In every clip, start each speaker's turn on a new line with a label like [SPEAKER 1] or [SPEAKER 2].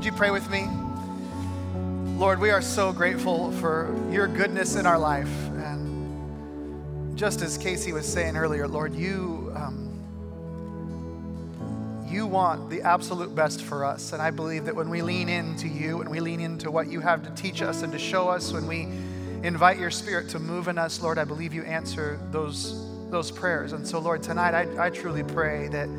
[SPEAKER 1] Would you pray with me? Lord, we are so grateful for your goodness in our life. And just as Casey was saying earlier, Lord, you, um, you want the absolute best for us. And I believe that when we lean into you and we lean into what you have to teach us and to show us, when we invite your spirit to move in us, Lord, I believe you answer those, those prayers. And so, Lord, tonight I, I truly pray that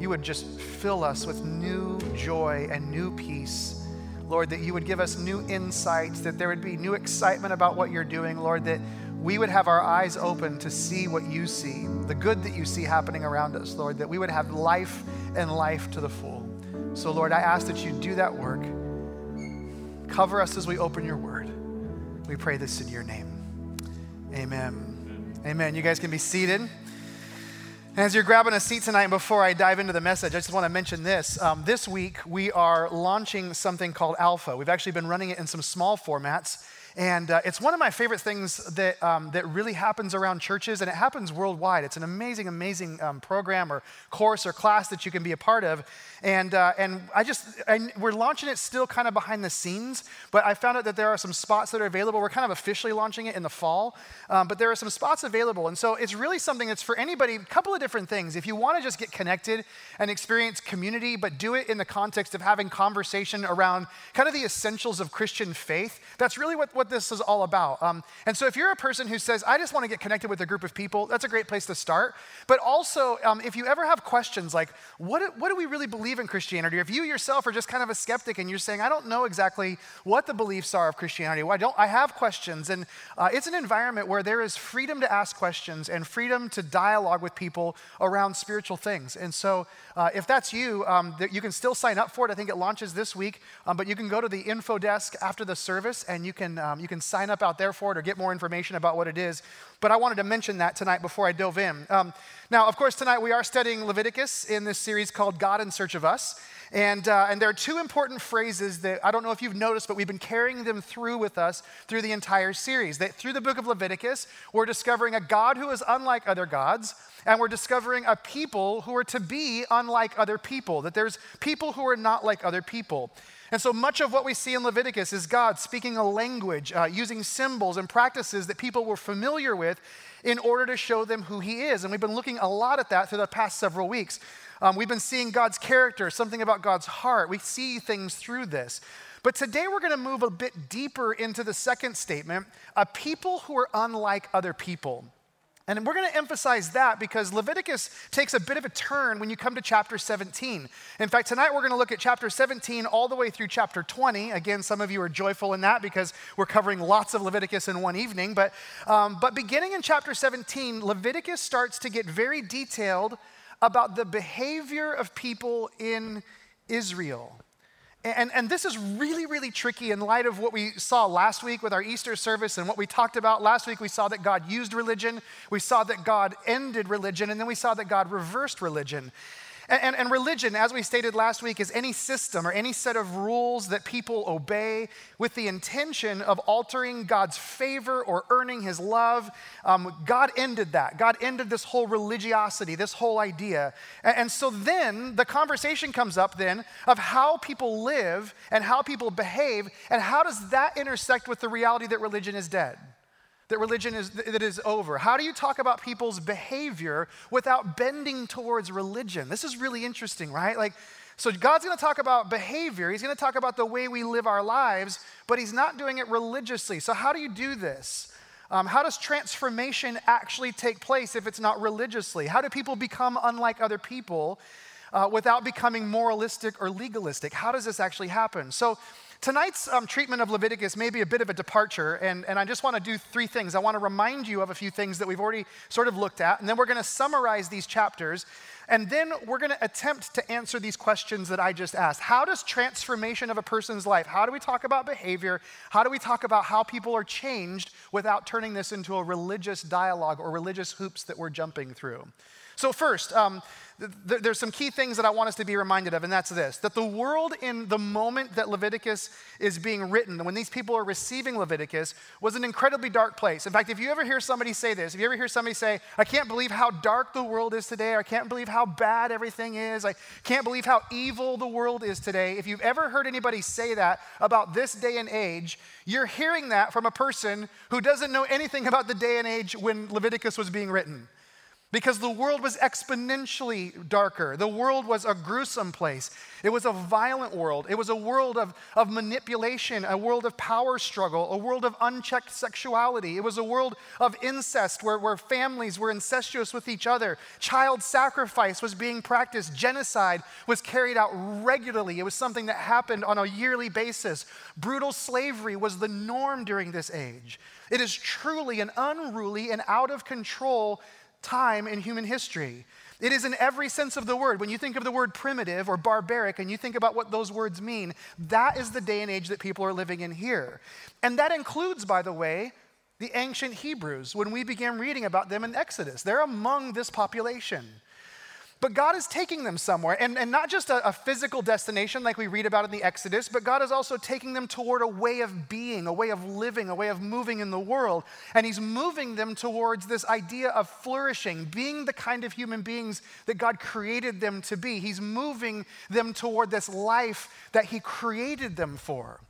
[SPEAKER 1] you would just fill us with new joy and new peace. Lord, that you would give us new insights, that there would be new excitement about what you're doing, Lord, that we would have our eyes open to see what you see, the good that you see happening around us, Lord, that we would have life and life to the full. So, Lord, I ask that you do that work. Cover us as we open your word. We pray this in your name. Amen. Amen. You guys can be seated. As you're grabbing a seat tonight, before I dive into the message, I just want to mention this. Um, this week, we are launching something called Alpha. We've actually been running it in some small formats. And uh, it's one of my favorite things that, um, that really happens around churches, and it happens worldwide. It's an amazing, amazing um, program or course or class that you can be a part of. And, uh, and I just, we're launching it still kind of behind the scenes, but I found out that there are some spots that are available. We're kind of officially launching it in the fall, um, but there are some spots available. And so it's really something that's for anybody, a couple of different things. If you want to just get connected and experience community, but do it in the context of having conversation around kind of the essentials of Christian faith, that's really what, what this is all about. Um, and so if you're a person who says, I just want to get connected with a group of people, that's a great place to start. But also, um, if you ever have questions like, what, what do we really believe? in Christianity, or if you yourself are just kind of a skeptic and you're saying, I don't know exactly what the beliefs are of Christianity, well, I, don't, I have questions. And uh, it's an environment where there is freedom to ask questions and freedom to dialogue with people around spiritual things. And so uh, if that's you, um, you can still sign up for it. I think it launches this week, um, but you can go to the info desk after the service and you can, um, you can sign up out there for it or get more information about what it is. But I wanted to mention that tonight before I dove in. Um, now, of course, tonight we are studying Leviticus in this series called God in Search of Us. And, uh, and there are two important phrases that I don't know if you've noticed, but we've been carrying them through with us through the entire series. That through the book of Leviticus, we're discovering a God who is unlike other gods, and we're discovering a people who are to be unlike other people, that there's people who are not like other people. And so much of what we see in Leviticus is God speaking a language, uh, using symbols and practices that people were familiar with in order to show them who He is. And we've been looking a lot at that through the past several weeks. Um, we've been seeing God's character, something about God's heart. We see things through this. But today we're going to move a bit deeper into the second statement a people who are unlike other people. And we're going to emphasize that because Leviticus takes a bit of a turn when you come to chapter 17. In fact, tonight we're going to look at chapter 17 all the way through chapter 20. Again, some of you are joyful in that because we're covering lots of Leviticus in one evening. But, um, but beginning in chapter 17, Leviticus starts to get very detailed about the behavior of people in Israel. And, and this is really, really tricky in light of what we saw last week with our Easter service and what we talked about. Last week, we saw that God used religion, we saw that God ended religion, and then we saw that God reversed religion. And, and, and, religion, as we stated last week, is any system or any set of rules that people obey with the intention of altering God's favor or earning his love. Um, God ended that. God ended this whole religiosity, this whole idea. And, and so then the conversation comes up then of how people live and how people behave, and how does that intersect with the reality that religion is dead? That religion is that is over? How do you talk about people's behavior without bending towards religion? This is really interesting, right? Like so God's going to talk about behavior. He's going to talk about the way we live our lives, but he's not doing it religiously. So how do you do this? Um, how does transformation actually take place if it's not religiously? How do people become unlike other people uh, without becoming moralistic or legalistic? How does this actually happen? So Tonight's um, treatment of Leviticus may be a bit of a departure, and, and I just want to do three things. I want to remind you of a few things that we've already sort of looked at, and then we're going to summarize these chapters, and then we're going to attempt to answer these questions that I just asked. How does transformation of a person's life, how do we talk about behavior? How do we talk about how people are changed without turning this into a religious dialogue or religious hoops that we're jumping through? So, first, um, th- there's some key things that I want us to be reminded of, and that's this that the world in the moment that Leviticus is being written, when these people are receiving Leviticus, was an incredibly dark place. In fact, if you ever hear somebody say this, if you ever hear somebody say, I can't believe how dark the world is today, I can't believe how how bad everything is. I can't believe how evil the world is today. If you've ever heard anybody say that about this day and age, you're hearing that from a person who doesn't know anything about the day and age when Leviticus was being written because the world was exponentially darker. The world was a gruesome place. It was a violent world. It was a world of, of manipulation, a world of power struggle, a world of unchecked sexuality. It was a world of incest where, where families were incestuous with each other. Child sacrifice was being practiced. Genocide was carried out regularly. It was something that happened on a yearly basis. Brutal slavery was the norm during this age. It is truly an unruly and out of control time in human history. It is in every sense of the word. When you think of the word primitive or barbaric and you think about what those words mean, that is the day and age that people are living in here. And that includes, by the way, the ancient Hebrews when we began reading about them in Exodus. They're among this population. But God is taking them somewhere, and, and not just a, a, physical destination like we read about in the Exodus, but God is also taking them toward a way of being, a way of living, a way of moving in the world. And He's moving them towards this idea of flourishing, being the kind of human beings that God created them to be. He's moving them toward this life that He created them for.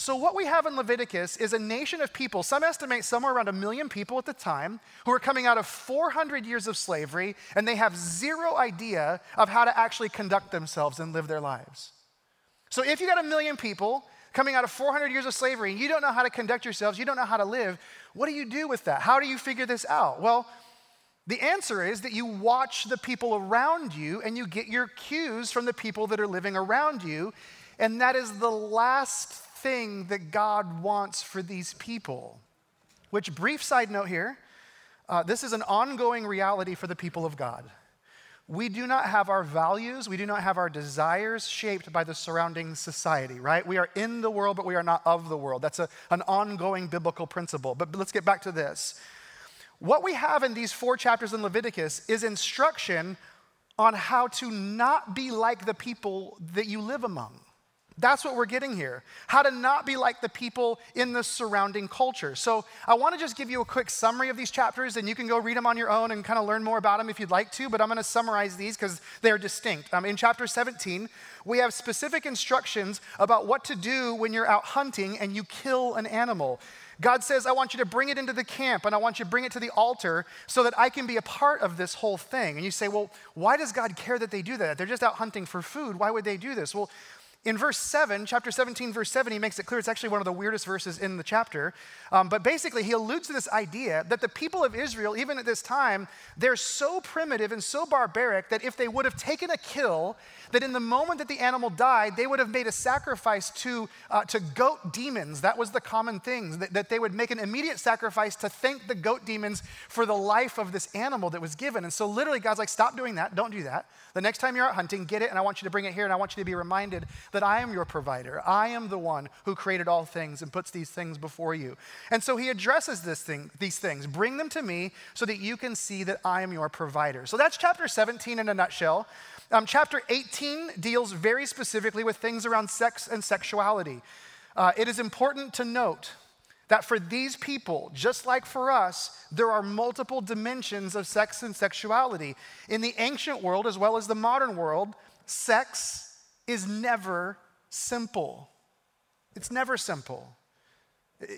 [SPEAKER 1] So, what we have in Leviticus is a nation of people, some estimate somewhere around a million people at the time, who are coming out of 400 years of slavery, and they have zero idea of how to actually conduct themselves and live their lives. So, if you got a million people coming out of 400 years of slavery and you don't know how to conduct yourselves, you don't know how to live, what do you do with that? How do you figure this out? Well, the answer is that you watch the people around you and you get your cues from the people that are living around you. And that is the last thing that God wants for these people. Which, brief side note here, uh, this is an ongoing reality for the people of God. We do not have our values, we do not have our desires shaped by the surrounding society, right? We are in the world, but we are not of the world. That's a, an ongoing biblical principle. But, but let's get back to this. What we have in these four chapters in Leviticus is instruction on how to not be like the people that you live among. That's what we're getting here. How to not be like the people in the surrounding culture. So, I want to just give you a quick summary of these chapters, and you can go read them on your own and kind of learn more about them if you'd like to. But I'm going to summarize these because they're distinct. Um, in chapter 17, we have specific instructions about what to do when you're out hunting and you kill an animal. God says, I want you to bring it into the camp and I want you to bring it to the altar so that I can be a part of this whole thing. And you say, well, why does God care that they do that? They're just out hunting for food. Why would they do this? Well, in verse 7, chapter 17, verse 7, he makes it clear it's actually one of the weirdest verses in the chapter. Um, but basically, he alludes to this idea that the people of Israel, even at this time, they're so primitive and so barbaric that if they would have taken a kill, that in the moment that the animal died, they would have made a sacrifice to, uh, to goat demons. That was the common thing, that, that they would make an immediate sacrifice to thank the goat demons for the life of this animal that was given. And so, literally, God's like, stop doing that. Don't do that. The next time you're out hunting, get it, and I want you to bring it here, and I want you to be reminded that I am your provider. I am the one who created all things and puts these things before you. And so he addresses this thing, these things. Bring them to me so that you can see that I am your provider. So that's chapter 17 in a nutshell. Um, chapter 18 deals very specifically with things around sex and sexuality. Uh, it is important to note that for these people, just like for us, there are multiple dimensions of sex and sexuality. In the ancient world, as well as the modern world, sex is never simple. It's never simple.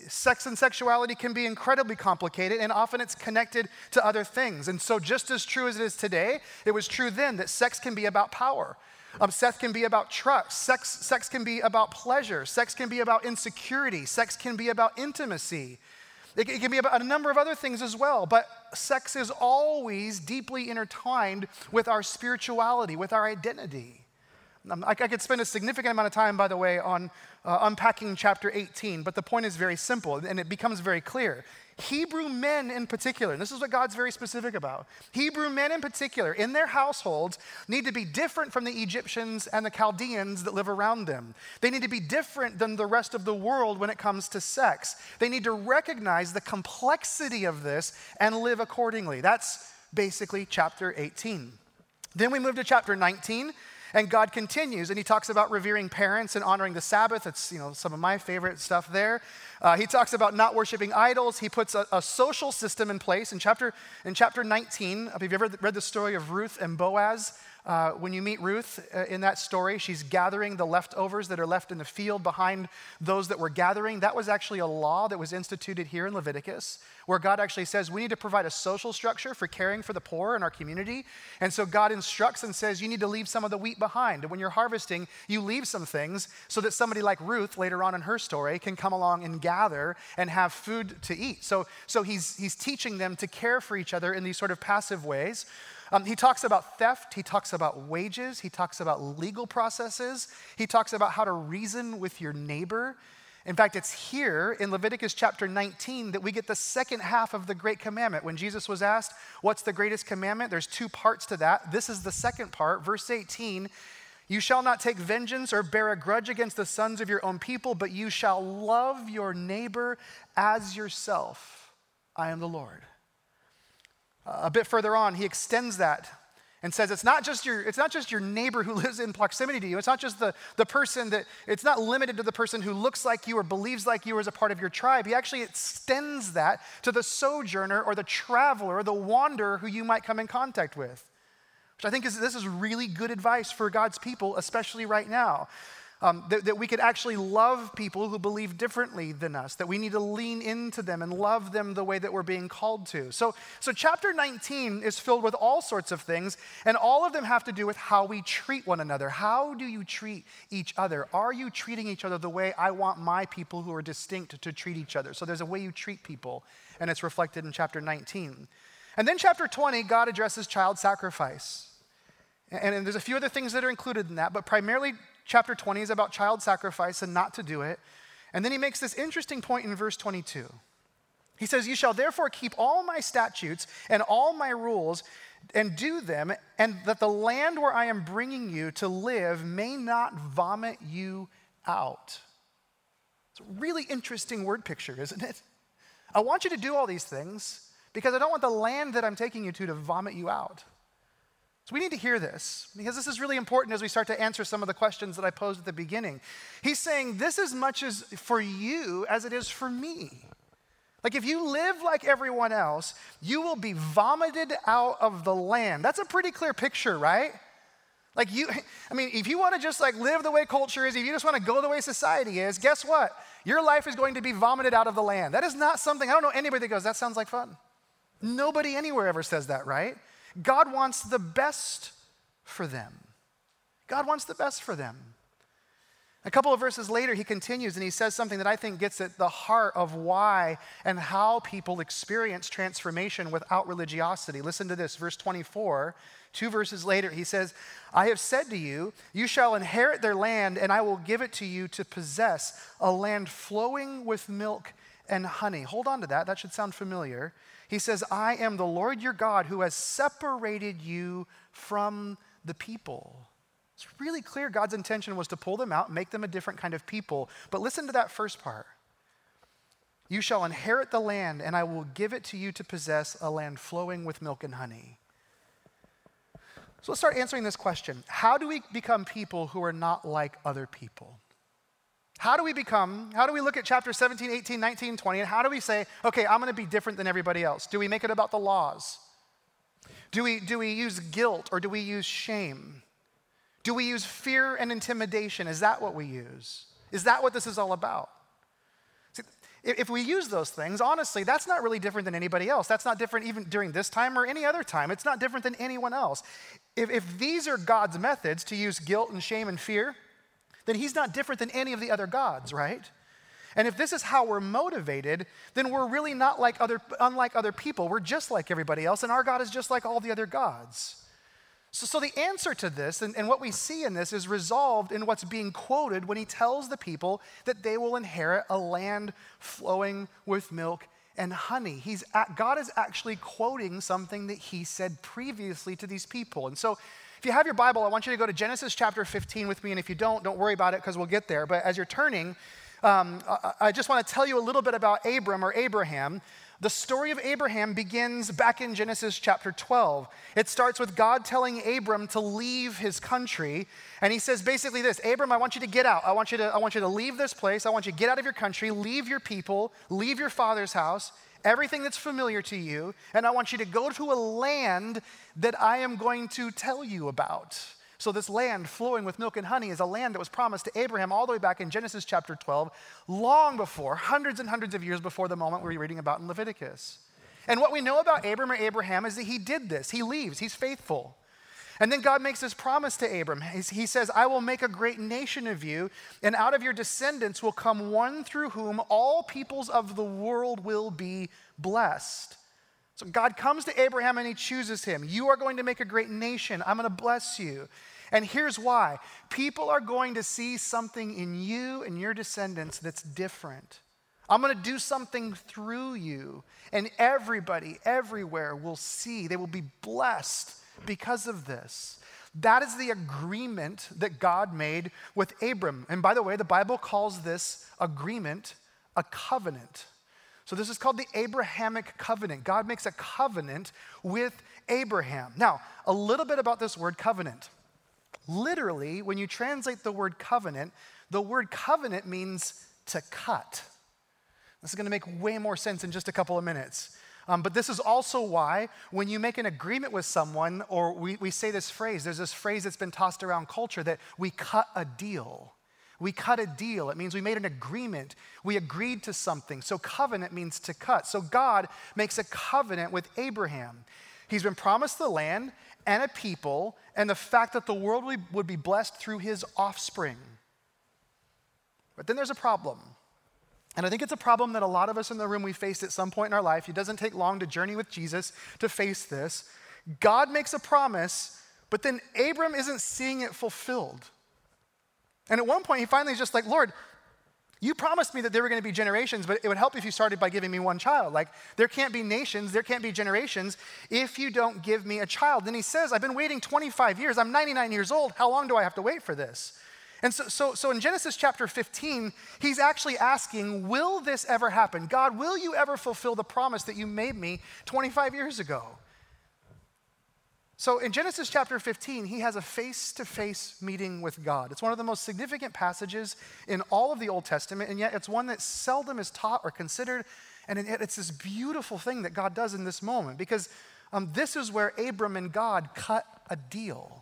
[SPEAKER 1] Sex and sexuality can be incredibly complicated, and often it's connected to other things. And so, just as true as it is today, it was true then that sex can be about power. Um, sex can be about trust. Sex, sex can be about pleasure. Sex can be about insecurity. Sex can be about intimacy. It, it can be about a number of other things as well. But sex is always deeply intertwined with our spirituality, with our identity. Um, I, I could spend a significant amount of time, by the way, on uh, unpacking chapter 18, but the point is very simple and it becomes very clear. Hebrew men in particular, and this is what God's very specific about. Hebrew men in particular, in their households, need to be different from the Egyptians and the Chaldeans that live around them. They need to be different than the rest of the world when it comes to sex. They need to recognize the complexity of this and live accordingly. That's basically chapter 18. Then we move to chapter 19, And God continues, and he talks about revering parents and honoring the Sabbath. It's you know some of my favorite stuff there. Uh, he talks about not worshiping idols. He puts a, a, social system in place in chapter in chapter 19. Have you ever read the story of Ruth and Boaz? Uh, when you meet Ruth uh, in that story, she's gathering the leftovers that are left in the field behind those that were gathering. That was actually a law that was instituted here in Leviticus, where God actually says we need to provide a social structure for caring for the poor in our community. And so God instructs and says you need to leave some of the wheat behind. When you're harvesting, you leave some things so that somebody like Ruth later on in her story can come along and gather and have food to eat. So, so he's, he's teaching them to care for each other in these sort of passive ways. Um, he talks about theft, he talks about wages, he talks about legal processes, he talks about how to reason with your neighbor. In fact, it's here in Leviticus chapter 19 that we get the second half of the Great Commandment. When Jesus was asked, What's the greatest commandment? There's two parts to that. This is the second part, verse 18. You shall not take vengeance or bear a grudge against the sons of your own people, but you shall love your neighbor as yourself. I am the Lord a bit further on, he extends that and says it's not just your it's not just your neighbor who lives in proximity to you. It's not just the, the person that it's not limited to the person who looks like you or believes like you or is a part of your tribe. He actually extends that to the sojourner or the traveler the wanderer who you might come in contact with. Which i think is this is really good advice for god's people especially right now um, that, that we could actually love people who believe differently than us, that we need to lean into them and love them the way that we're being called to. So, so chapter 19 is filled with all sorts of things, and all of them have to do with how we treat one another. How do you treat each other? Are you treating each other the way I want my people who are distinct to treat each other? So there's a way you treat people, and it's reflected in chapter 19. And then chapter 20, God addresses child sacrifice. And, and, there's a few other things that are included in that, but primarily chapter 20 is about child sacrifice and not to do it. And then he makes this interesting point in verse 22. He says, You shall therefore keep all my statutes and all my rules and do them, and that the land where I am bringing you to live may not vomit you out. It's a really interesting word picture, isn't it? I want you to do all these things because I don't want the land that I'm taking you to to vomit you out. So we need to hear this because this is really important as we start to answer some of the questions that I posed at the beginning. He's saying this as much as for you as it is for me. Like if you live like everyone else, you will be vomited out of the land. That's a pretty clear picture, right? Like you I mean, if you want to just like live the way culture is, if you just want to go the way society is, guess what? Your life is going to be vomited out of the land. That is not something I don't know anybody that goes, that sounds like fun. Nobody anywhere ever says that, right? God wants the best for them. God wants the best for them. A couple of verses later, he continues and he says something that I think gets at the heart of why and how people experience transformation without religiosity. Listen to this, verse 24. Two verses later, he says, I have said to you, you shall inherit their land, and I will give it to you to possess a land flowing with milk and honey. Hold on to that, that should sound familiar. He says, I am the Lord your God who has separated you from the people. It's really clear God's intention was to pull them out, make them a different kind of people. But listen to that first part. You shall inherit the land, and I will give it to you to possess a land flowing with milk and honey. So let's start answering this question How do we become people who are not like other people? How do we become, how do we look at chapter 17, 18, 19, 20, and how do we say, okay, I'm gonna be different than everybody else? Do we make it about the laws? Do we, do we use guilt or do we use shame? Do we use fear and intimidation? Is that what we use? Is that what this is all about? See, if we use those things, honestly, that's not really different than anybody else. That's not different even during this time or any other time. It's not different than anyone else. If, if these are God's methods to use guilt and shame and fear, then he's not different than any of the other gods, right? And if this is how we're motivated, then we're really not like other, unlike other people. We're just like everybody else, and our God is just like all the other gods. So, so the answer to this, and, and what we see in this, is resolved in what's being quoted when he tells the people that they will inherit a land flowing with milk and honey. He's at, God is actually quoting something that he said previously to these people. And so if you have your Bible, I want you to go to Genesis chapter 15 with me, and if you don't, don't worry about it because we'll get there. But as you're turning, um, I, I just want to tell you a little bit about Abram or Abraham. The story of Abraham begins back in Genesis chapter 12. It starts with God telling Abram to leave his country. And he says basically this Abram, I want you to get out. I want you to, I want you to leave this place. I want you to get out of your country, leave your people, leave your father's house, everything that's familiar to you. And I want you to go to a land that I am going to tell you about. So, this land flowing with milk and honey is a land that was promised to Abraham all the way back in Genesis chapter 12, long before, hundreds and hundreds of years before the moment we're reading about in Leviticus. And what we know about Abram or Abraham is that he did this. He leaves, he's faithful. And then God makes this promise to Abram. He says, I will make a great nation of you, and out of your descendants will come one through whom all peoples of the world will be blessed. So God comes to Abraham and he chooses him. You are going to make a great nation. I'm going to bless you. And here's why people are going to see something in you and your descendants that's different. I'm going to do something through you, and everybody, everywhere will see. They will be blessed because of this. That is the agreement that God made with Abram. And by the way, the Bible calls this agreement a covenant. So, this is called the Abrahamic covenant. God makes a covenant with Abraham. Now, a little bit about this word covenant. Literally, when you translate the word covenant, the word covenant means to cut. This is going to make way more sense in just a couple of minutes. Um, but this is also why, when you make an agreement with someone, or we, we say this phrase, there's this phrase that's been tossed around culture that we cut a deal. We cut a deal. It means we made an agreement. We agreed to something. So, covenant means to cut. So, God makes a covenant with Abraham. He's been promised the land, and a people and the fact that the world would be blessed through his offspring. But then there's a problem. And I think it's a problem that a lot of us in the room we faced at some point in our life. It doesn't take long to journey with Jesus to face this. God makes a promise, but then Abram isn't seeing it fulfilled. And at one point, he finally is just like, Lord, you promised me that there were going to be generations, but it would help if you started by giving me one child. Like, there can't be nations, there can't be generations if you don't give me a child. Then he says, I've been waiting 25 years. I'm 99 years old. How long do I have to wait for this? And so, so, so in Genesis chapter 15, he's actually asking, Will this ever happen? God, will you ever fulfill the promise that you made me 25 years ago? So in Genesis chapter 15, he has a face to face meeting with God. It's one of the most significant passages in all of the Old Testament, and yet it's one that seldom is taught or considered. And it's this beautiful thing that God does in this moment because um, this is where Abram and God cut a deal.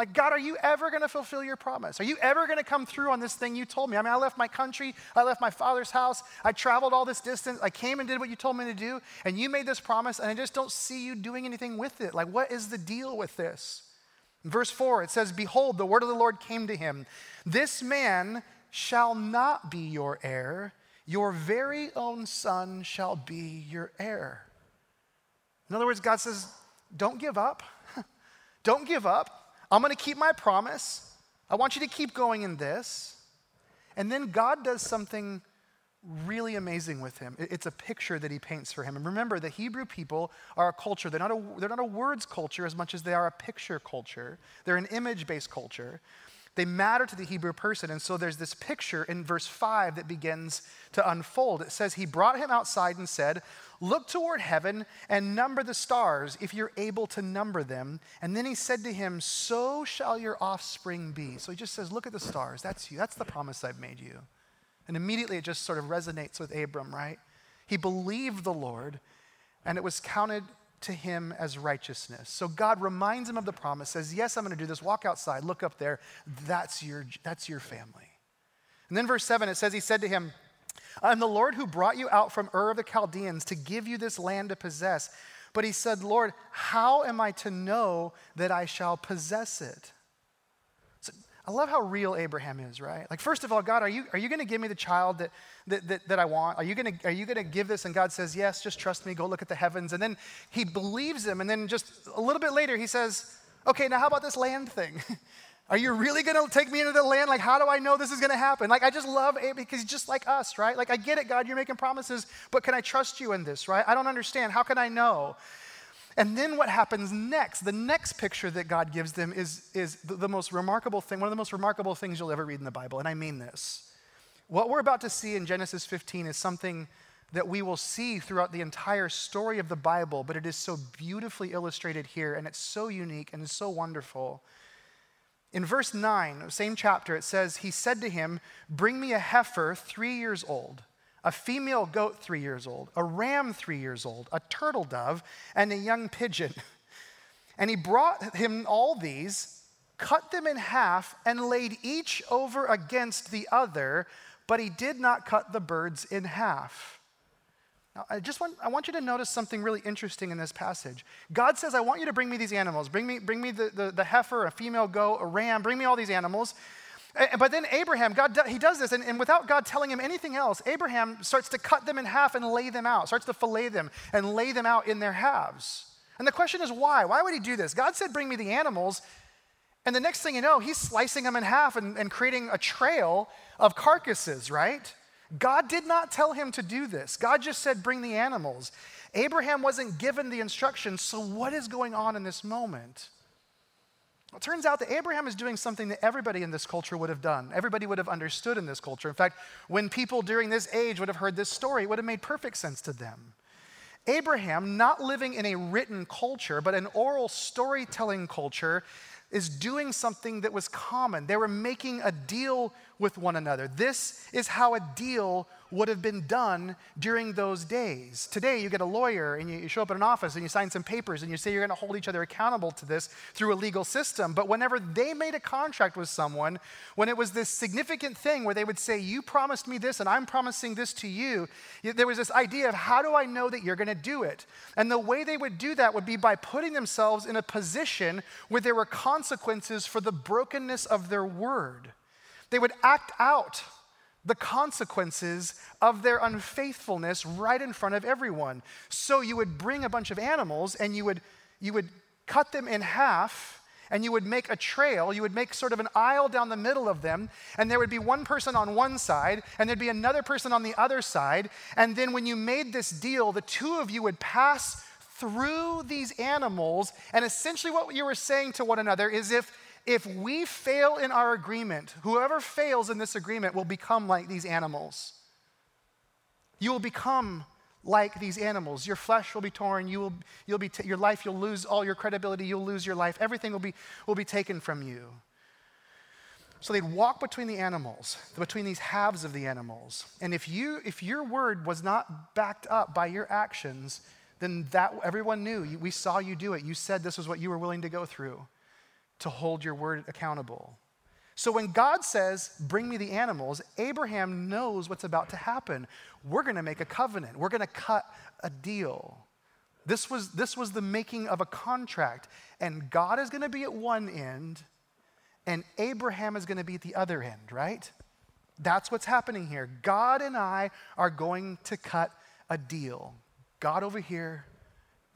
[SPEAKER 1] Like, God, are you ever going to fulfill your promise? Are you ever going to come through on this thing you told me? I mean, I left my country, I left my father's house, I traveled all this distance, I came and did what you told me to do, and you made this promise, and I just don't see you doing anything with it. Like, what is the deal with this? verse 4, it says, Behold, the word of the Lord came to him. This man shall not be your heir, your very own son shall be your heir. In other words, God says, Don't give up. Don't give up. I'm going to keep my promise. I want you to keep going in this. And then God does something really amazing with him. It's a picture that he paints for him. And remember, the Hebrew people are a culture. They're not a, they're not a words culture as much as they are a picture culture. They're an image based culture. They matter to the Hebrew person. And so there's this picture in verse 5 that begins to unfold. It says, He brought him outside and said, Look toward heaven and number the stars if you're able to number them. And then he said to him, So shall your offspring be. So he just says, Look at the stars. That's you. That's the promise I've made you. And immediately it just sort of resonates with Abram, right? He believed the Lord, and it was counted to him as righteousness. So God reminds him of the promise, says, Yes, I'm going to do this. Walk outside, look up there. That's your, that's your family. And then verse 7, it says, He said to him, I'm the Lord who brought you out from Ur of the Chaldeans to give you this land to possess. But he said, Lord, how am I to know that I shall possess it? I love how real Abraham is, right? Like, first of all, God, are you, are you going to give me the child that, that, that, that I want? Are you going to give this? And God says, Yes, just trust me, go look at the heavens. And then he believes him. And then just a little bit later, he says, Okay, now how about this land thing? Are you really going to take me into the land? Like, how do I know this is going to happen? Like, I just love Abraham because he's just like us, right? Like, I get it, God, you're making promises, but can I trust you in this, right? I don't understand. How can I know? And then what happens next? The next picture that God gives them is, is the, the, most remarkable thing, one of the most remarkable things you'll ever read in the Bible, and I mean this. What we're about to see in Genesis 15 is something that we will see throughout the entire story of the Bible, but it is so beautifully illustrated here, and it's so unique and so wonderful. In verse 9, same chapter, it says, He said to him, Bring me a heifer three years old a female goat three years old, a ram three years old, a turtle dove, and a young pigeon. And he brought him all these, cut them in half, and laid each over against the other, but he did not cut the birds in half. Now, I just want, I want you to notice something really interesting in this passage. God says, I want you to bring me these animals. Bring me, bring me the, the, the heifer, a female goat, a ram, bring me all these animals. But then Abraham, God, he does this, and, and, without God telling him anything else, Abraham starts to cut them in half and lay them out, starts to fillet them and lay them out in their halves. And the question is why? Why would he do this? God said, Bring me the animals. And the next thing you know, he's slicing them in half and, and creating a trail of carcasses, right? God did not tell him to do this. God just said, Bring the animals. Abraham wasn't given the instructions, so what is going on in this moment? It turns out that Abraham is doing something that everybody in this culture would have done. Everybody would have understood in this culture. In fact, when people during this age would have heard this story, it would have made perfect sense to them. Abraham, not living in a written culture, but an oral storytelling culture, is doing something that was common. They were making a deal with one another. This is how a deal would have been done during those days. Today, you get a lawyer and you show up at an office and you sign some papers and you say you're going to hold each other accountable to this through a legal system. But whenever they made a contract with someone, when it was this significant thing where they would say, You promised me this and I'm promising this to you, there was this idea of how do I know that you're going to do it? And the way they would do that would be by putting themselves in a position where there were consequences for the brokenness of their word. They would act out the consequences of their unfaithfulness right in front of everyone. So you would bring a bunch of animals and you would, you would cut them in half and you would make a trail. You would make sort of an aisle down the middle of them, and there would be one person on one side, and there'd be another person on the other side. And then when you made this deal, the two of you would pass through these animals. And essentially, what you were saying to one another is if if we fail in our agreement, whoever fails in this agreement will become like these animals. You will become like these animals. Your flesh will be torn. You will, you'll be t- your life, you'll lose all your credibility. You'll lose your life. Everything will be, will be taken from you. So they'd walk between the animals, between these halves of the animals. And if, you, if your word was not backed up by your actions, then that everyone knew. We saw you do it. You said this was what you were willing to go through to hold your word accountable. So when God says, Bring me the animals, Abraham knows what's about to happen. We're going to make a covenant, we're going to cut a deal. This was, this was the making of a contract, and God is going to be at one end, and Abraham is going to be at the other end, right? That's what's happening here. God and I are going to cut a deal. God over here,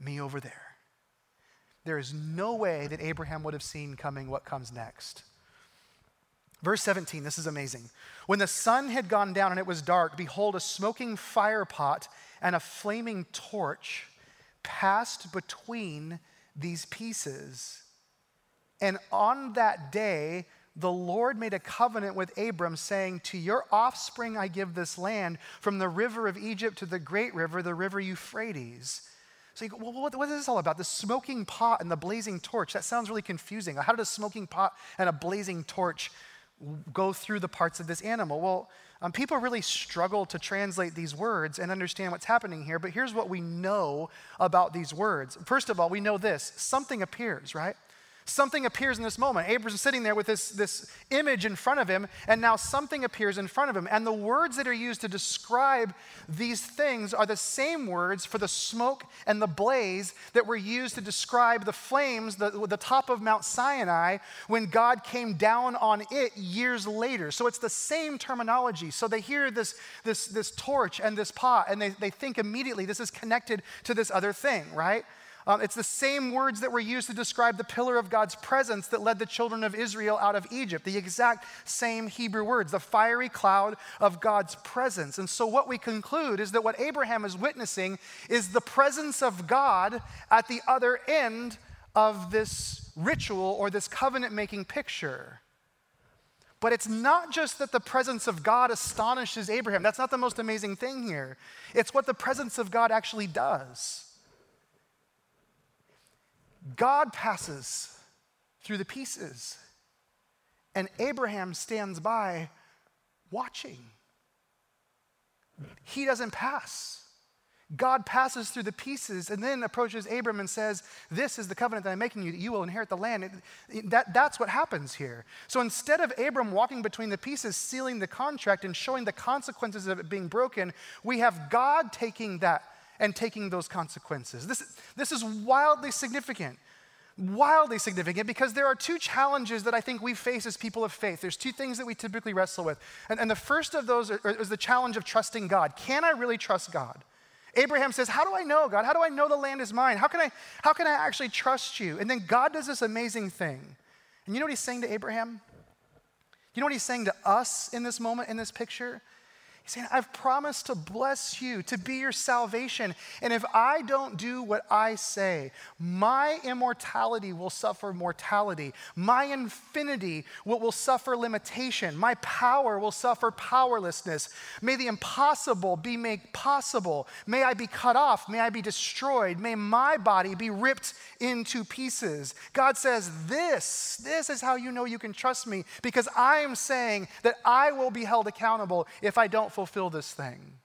[SPEAKER 1] me over there. There is no way that Abraham would have seen coming what comes next. Verse 17, this is amazing. When the sun had gone down and it was dark, behold, a smoking fire pot and a flaming torch passed between these pieces. And on that day, the Lord made a covenant with Abram, saying, To your offspring I give this land, from the river of Egypt to the great river, the river Euphrates. So you go, well, what, what is this all about? The smoking pot and the blazing torch. That sounds really confusing. How did a smoking pot and a blazing torch go through the parts of this animal? Well, um, people really struggle to translate these words and understand what's happening here, but here's what we know about these words. First of all, we know this something appears, right? Something appears in this moment. Abram's sitting there with this, this image in front of him, and now something appears in front of him. And the words that are used to describe these things are the same words for the smoke and the blaze that were used to describe the flames, the, the top of Mount Sinai, when God came down on it years later. So it's the same terminology. So they hear this, this, this torch and this pot, and they, they think immediately this is connected to this other thing, right? Um, it's the same words that were used to describe the pillar of God's presence that led the children of Israel out of Egypt. The exact same Hebrew words, the fiery cloud of God's presence. And so, what we conclude is that what Abraham is witnessing is the presence of God at the other end of this ritual or this covenant making picture. But it's not just that the presence of God astonishes Abraham. That's not the most amazing thing here. It's what the presence of God actually does. God passes through the pieces, and Abraham stands by watching. He doesn't pass. God passes through the pieces and then approaches Abram and says, This is the covenant that I'm making you, that you will inherit the land. That, that's what happens here. So instead of Abram walking between the pieces, sealing the contract and showing the consequences of it being broken, we have God taking that and taking those consequences. This, this is wildly significant. Wildly significant because there are two challenges that I think we face as people of faith. There's two things that we typically wrestle with. And, and the first of those are, is the challenge of trusting God. Can I really trust God? Abraham says, How do I know, God? How do I know the land is mine? How can I, how can I actually trust you? And then God does this amazing thing. And you know what he's saying to Abraham? You know what he's saying to us in this moment, in this picture? He's saying, I've promised to bless you, to be your salvation. And if I don't do what I say, my immortality will suffer mortality. My infinity will, will suffer limitation. My power will suffer powerlessness. May the impossible be made possible. May I be cut off. May I be destroyed. May my body be ripped into pieces. God says, This, this is how you know you can trust me, because I am saying that I will be held accountable if I don't fulfill this thing.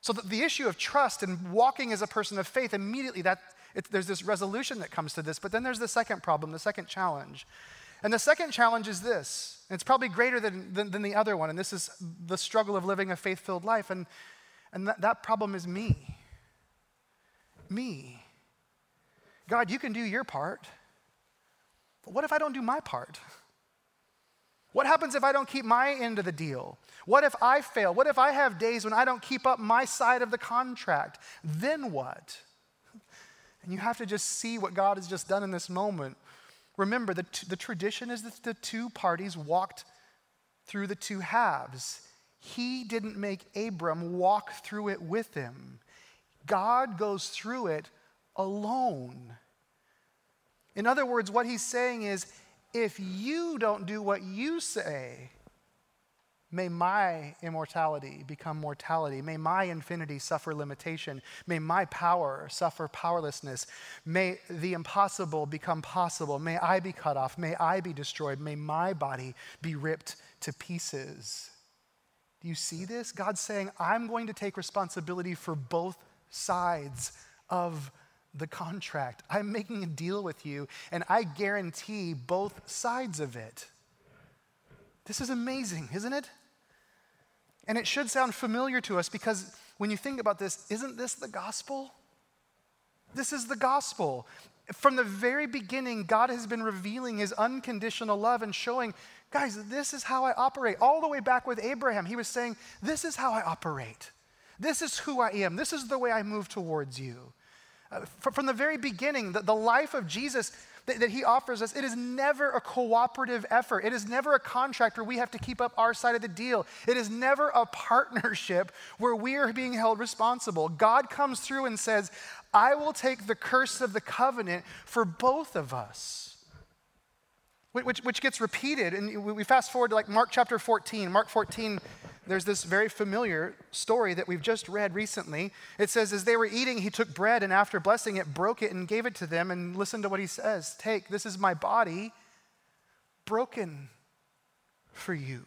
[SPEAKER 1] So the, the issue of trust and walking as a person of faith, immediately that it, there's this resolution that comes to this. But then there's the second problem, the second challenge. And the second challenge is this. It's probably greater than, than, than, the other one. And this is the struggle of living a faith filled life. And, and that problem is me. Me. God, you can do your part. But what if I don't do my part? What happens if I don't keep my end of the deal? What if I fail? What if I have days when I don't keep up my side of the contract? Then what? And you have to just see what God has just done in this moment. Remember, the, t- the tradition is that the two parties walked through the two halves. He didn't make Abram walk through it with him, God goes through it alone. In other words, what he's saying is if you don't do what you say, may my immortality become mortality. May my infinity suffer limitation. May my power suffer powerlessness. May the impossible become possible. May I be cut off. May I be destroyed. May my body be ripped to pieces. Do you see this? God's saying, I'm going to take responsibility for both sides of the contract. I'm making a deal with you, and I guarantee both sides of it. This is amazing, isn't it? And it should sound familiar to us because when you think about this, isn't this the gospel? This is the gospel. From the very beginning, God has been revealing his unconditional love and showing, guys, this is how I operate. All the way back with Abraham, he was saying, This is how I operate. This is who I am. This is the way I move towards you. From the very beginning, the, the life of Jesus that, that, he offers us, it is never a cooperative effort. It is never a contract where we have to keep up our side of the deal. It is never a partnership where we are being held responsible. God comes through and says, I will take the curse of the covenant for both of us. Which, which gets repeated, and we fast forward to like Mark chapter 14. Mark 14 there's this very familiar story that we've just read recently. It says, As they were eating, he took bread and after blessing it, broke it and gave it to them. And listen to what he says Take, this is my body broken for you.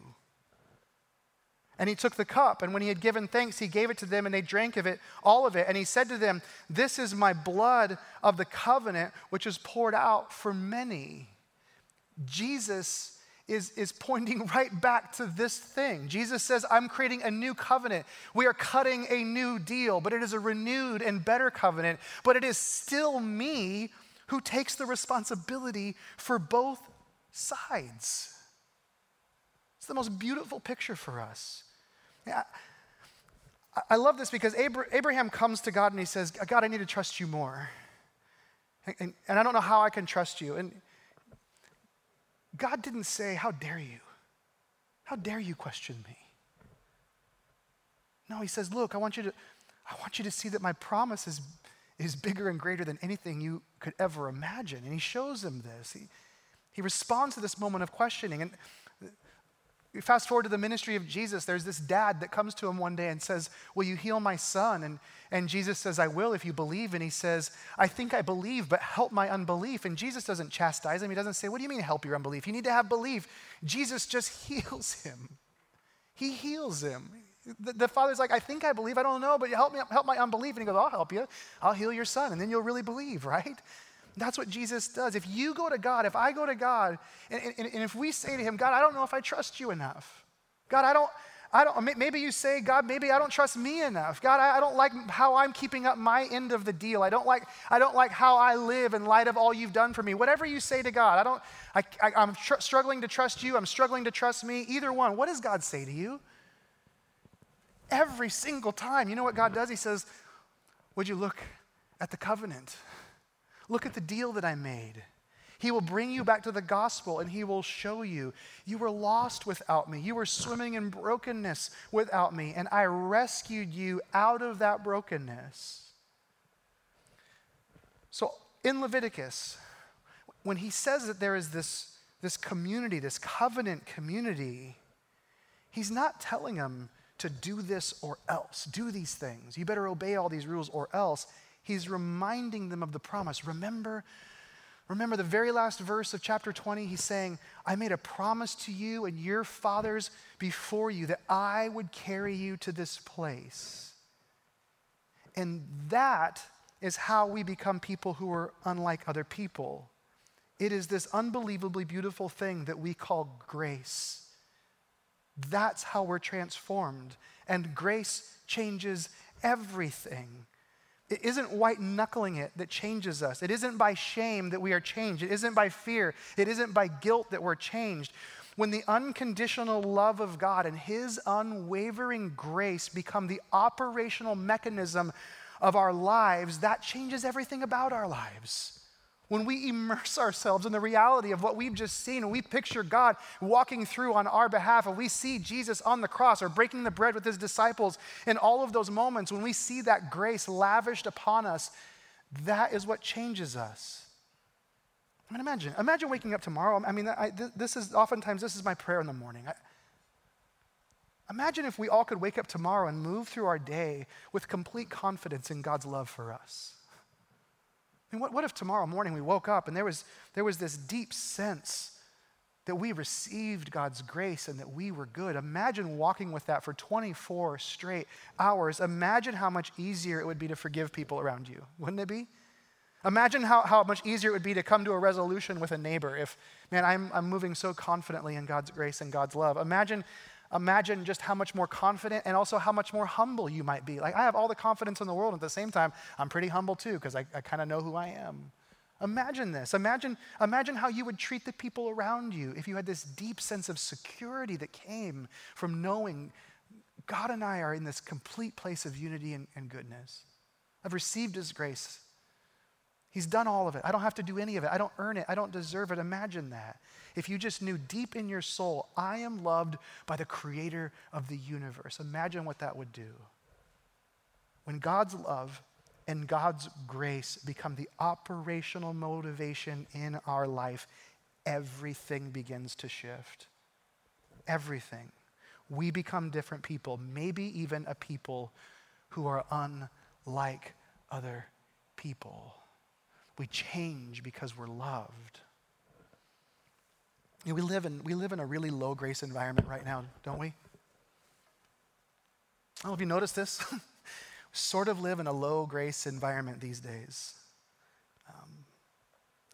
[SPEAKER 1] And he took the cup, and when he had given thanks, he gave it to them, and they drank of it, all of it. And he said to them, This is my blood of the covenant, which is poured out for many. Jesus is, is pointing right back to this thing. Jesus says, I'm creating a new covenant. We are cutting a new deal, but it is a renewed and better covenant. But it is still me who takes the responsibility for both sides. It's the most beautiful picture for us. Yeah, I love this because Abraham comes to God and he says, God, I need to trust you more. And, and I don't know how I can trust you. And God didn't say, How dare you? How dare you question me? No, he says, Look, I want you to, I want you to see that my promise is, is bigger and greater than anything you could ever imagine. And he shows him this. He, he responds to this moment of questioning. And fast forward to the ministry of Jesus, there's this dad that comes to him one day and says, Will you heal my son? And, and Jesus says, I will if you believe. And he says, I think I believe, but help my unbelief. And Jesus doesn't chastise him. He doesn't say, What do you mean help your unbelief? You need to have belief. Jesus just heals him. He heals him. The, the father's like, I think I believe. I don't know, but help me, help my unbelief. And he goes, I'll help you. I'll heal your son. And then you'll really believe, right? That's what Jesus does. If you go to God, if I go to God, and, and, and, if we say to Him, God, I don't know if I trust you enough. God, I don't, I don't, maybe you say, God, maybe I don't trust me enough. God, I, I don't like how I'm keeping up my end of the deal. I don't like, I don't like how I live in light of all you've done for me. Whatever you say to God, I don't, I, I, am tr- struggling to trust you. I'm struggling to trust me. Either one. What does God say to you? Every single time. You know what God does? He says, Would you look at the covenant? Look at the deal that I made. He will bring you back to the gospel and he will show you you were lost without me. You were swimming in brokenness without me, and I rescued you out of that brokenness. So in Leviticus, when he says that there is this, this community, this covenant community, he's not telling them to do this or else, do these things. You better obey all these rules or else. He's reminding them of the promise. Remember, remember the very last verse of chapter 20? He's saying, I made a promise to you and your fathers before you that I would carry you to this place. And that is how we become people who are unlike other people. It is this unbelievably beautiful thing that we call grace. That's how we're transformed. And grace changes everything. It isn't white knuckling it that changes us. It isn't by shame that we are changed. It isn't by fear. It isn't by guilt that we're changed. When the unconditional love of God and His unwavering grace become the operational mechanism of our lives, that changes everything about our lives. When we immerse ourselves in the reality of what we've just seen, and we picture God walking through on our behalf, and we see Jesus on the cross or breaking the bread with his disciples, in all of those moments, when we see that grace lavished upon us, that is what changes us. I mean, imagine, imagine waking up tomorrow. I mean, I, this is oftentimes this is my prayer in the morning. I, imagine if we all could wake up tomorrow and move through our day with complete confidence in God's love for us. I mean, what, what if tomorrow morning we woke up and there was, there was this deep sense that we received God's grace and that we were good? Imagine walking with that for 24 straight hours. Imagine how much easier it would be to forgive people around you, wouldn't it be? Imagine how, how much easier it would be to come to a resolution with a neighbor if, man, I'm, I'm moving so confidently in God's grace and God's love. Imagine imagine just how much more confident and also how much more humble you might be. Like, I have all the confidence in the world, at the same time, I'm pretty humble too, because I, I kind of know who I am. Imagine this. Imagine, imagine how you would treat the people around you if you had this deep sense of security that came from knowing God and I are in this complete place of unity and, and goodness. I've received His grace. He's done all of it. I don't have to do any of it. I don't earn it. I don't deserve it. Imagine that if you just knew deep in your soul, I am loved by the creator of the universe. Imagine what that would do. When God's love and God's grace become the operational motivation in our life, everything begins to shift. Everything. We become different people, maybe even a people who are unlike other people. We change because we're loved. You know, we, live in, we live in a really low grace environment right now, don't we? I don't know if you noticed this? we sort of live in a low grace environment these days. Um,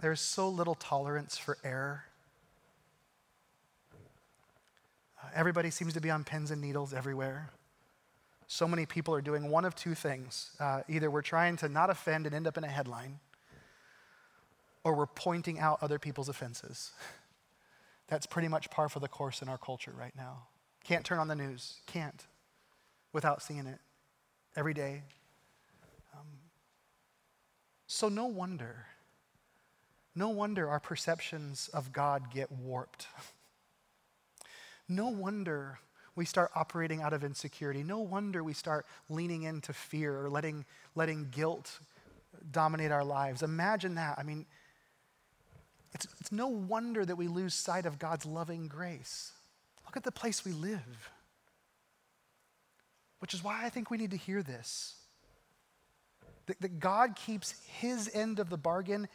[SPEAKER 1] there's so little tolerance for error. Uh, everybody seems to be on pins and needles everywhere. So many people are doing one of two things. Uh, either we're trying to not offend and end up in a headline, or we're pointing out other people's offenses. That's pretty much par for the course in our culture right now. Can't turn on the news, can't, without seeing it every day. Um, so, no wonder, no wonder our perceptions of God get warped. no wonder we start operating out of insecurity. No wonder we start leaning into fear or letting, letting guilt dominate our lives. Imagine that. I mean, it's, it's no wonder that we lose sight of God's loving grace. Look at the place we live. Which is why I think we need to hear this that, that God keeps his end of the bargain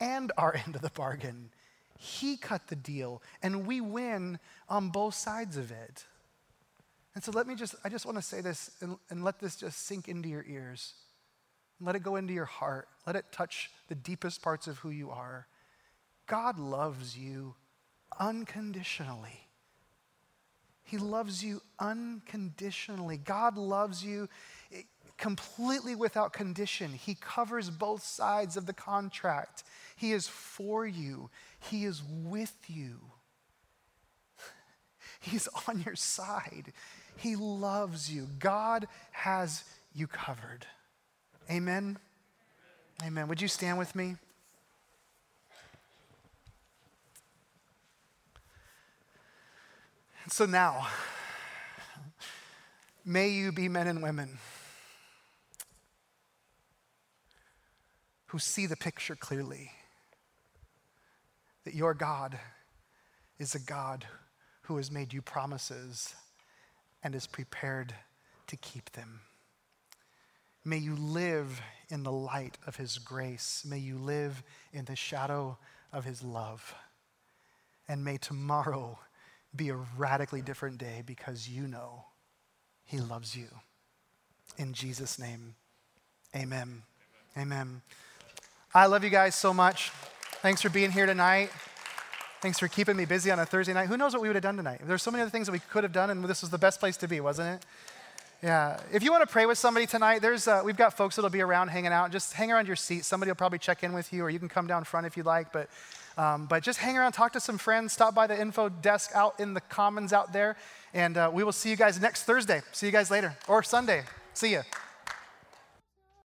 [SPEAKER 1] and our end of the bargain. He cut the deal, and we win on both sides of it. And so let me just, I just want to say this and, and let this just sink into your ears. Let it go into your heart. Let it touch the deepest parts of who you are. God loves you unconditionally. He loves you unconditionally. God loves you completely without condition. He covers both sides of the contract. He is for you, He is with you. He's on your side. He loves you. God has you covered. Amen. Amen. Would you stand with me? So now, may you be men and women who see the picture clearly that your God is a God who has made you promises and is prepared to keep them. May you live in the light of his grace. May you live in the shadow of his love. And may tomorrow be a radically different day because you know He loves you. In Jesus' name, amen. Amen. amen. I love you guys so much. Thanks for being here tonight. Thanks for keeping me busy on a Thursday night. Who knows what we would have done tonight? There's so many other things that we could have done, and this was the best place to be, wasn't it? Yeah. If you want to pray with somebody tonight, there's uh, we've got folks that'll be around hanging out. Just hang around your seat. Somebody will probably check in with you, or you can come down front if you'd like. But um, but just hang around, talk to some friends, stop by the info desk out in the commons out there, and uh, we will see you guys next Thursday. See you guys later or Sunday. See you.